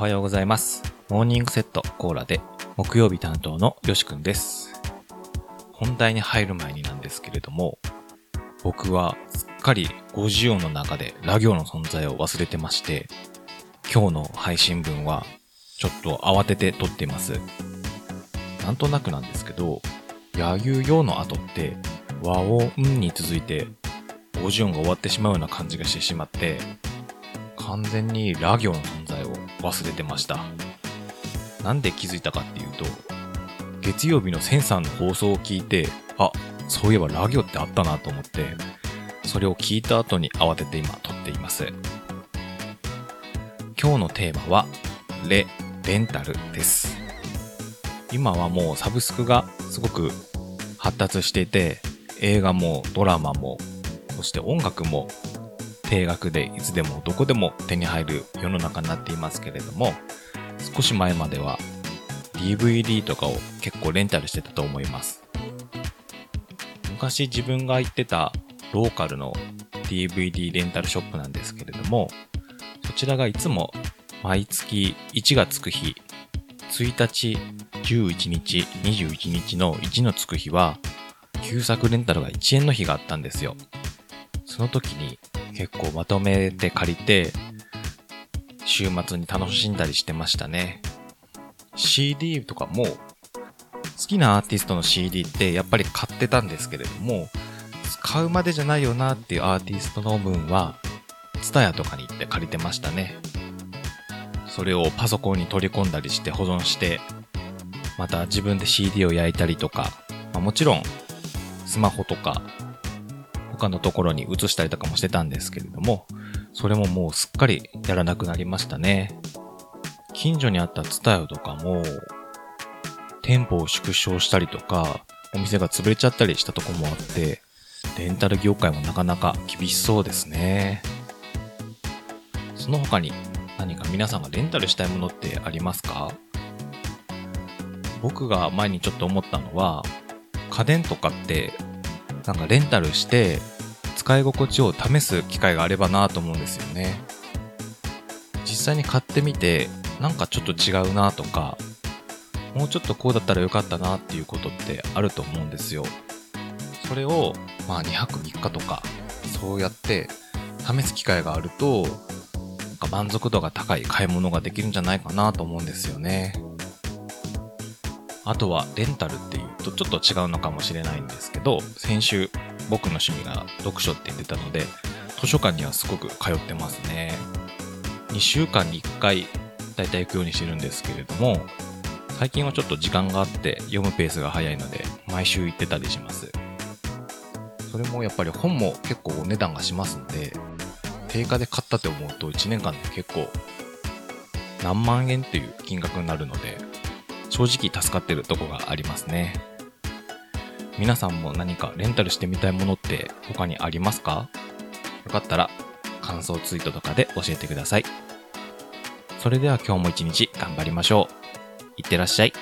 はようございます。モーニングセットコーラで木曜日担当のよしくんです。本題に入る前になんですけれども、僕はすっかり50音の中でラ行の存在を忘れてまして、今日の配信分はちょっと慌てて撮っています。なんとなくなんですけど、やゆよの後って和音に続いて50音が終わってしまうような感じがしてしまって、完全にラ行の存在忘れてました。なんで気づいたかっていうと、月曜日のセンさんの放送を聞いて、あ、そういえばラ行ってあったなと思って、それを聞いた後に慌てて今撮っています。今日のテーマは、レ、レンタルです。今はもうサブスクがすごく発達していて、映画もドラマも、そして音楽も定額でいつでもどこでも手に入る世の中になっていますけれども、少し前までは DVD とかを結構レンタルしてたと思います。昔自分が行ってたローカルの DVD レンタルショップなんですけれども、そちらがいつも毎月1がつく日、1日、11日、21日の1のつく日は、旧作レンタルが1円の日があったんですよ。その時に結構まとめて借りて、週末に楽しんだりしてましたね。CD とかも、好きなアーティストの CD ってやっぱり買ってたんですけれども、使うまでじゃないよなっていうアーティストの分は、ツタヤとかに行って借りてましたね。それをパソコンに取り込んだりして保存して、また自分で CD を焼いたりとか、まあ、もちろんスマホとか他のところに移したりとかもしてたんですけれども、それももうすっかりやらなくなりましたね。近所にあったツタヤとかも、店舗を縮小したりとか、お店が潰れちゃったりしたとこもあって、レンタル業界もなかなか厳しそうですね。その他に何か皆さんがレンタルしたいものってありますか？僕が前にちょっと思ったのは、家電とかってなんかレンタルして使い心地を試す機会があればなと思うんですよね。実際に買ってみてなんかちょっと違うなとかもうちょっとこうだったらよかったなっていうことってあると思うんですよ。それをまあ2泊3日とかそうやって試す機会があるとなんか満足度が高い買い物ができるんじゃないかなと思うんですよね。あとはレンタルっていうとちょっと違うのかもしれないんですけど、先週僕の趣味が読書って言ってたので、図書館にはすごく通ってますね。2週間に1回だいたい行くようにしてるんですけれども、最近はちょっと時間があって読むペースが早いので、毎週行ってたりします。それもやっぱり本も結構お値段がしますんで、定価で買ったって思うと1年間で結構何万円っていう金額になるので、正直助かってるとこがありますね。皆さんも何かレンタルしてみたいものって他にありますか？よかったら感想ツイートとかで教えてください。それでは今日も一日頑張りましょう。いってらっしゃい。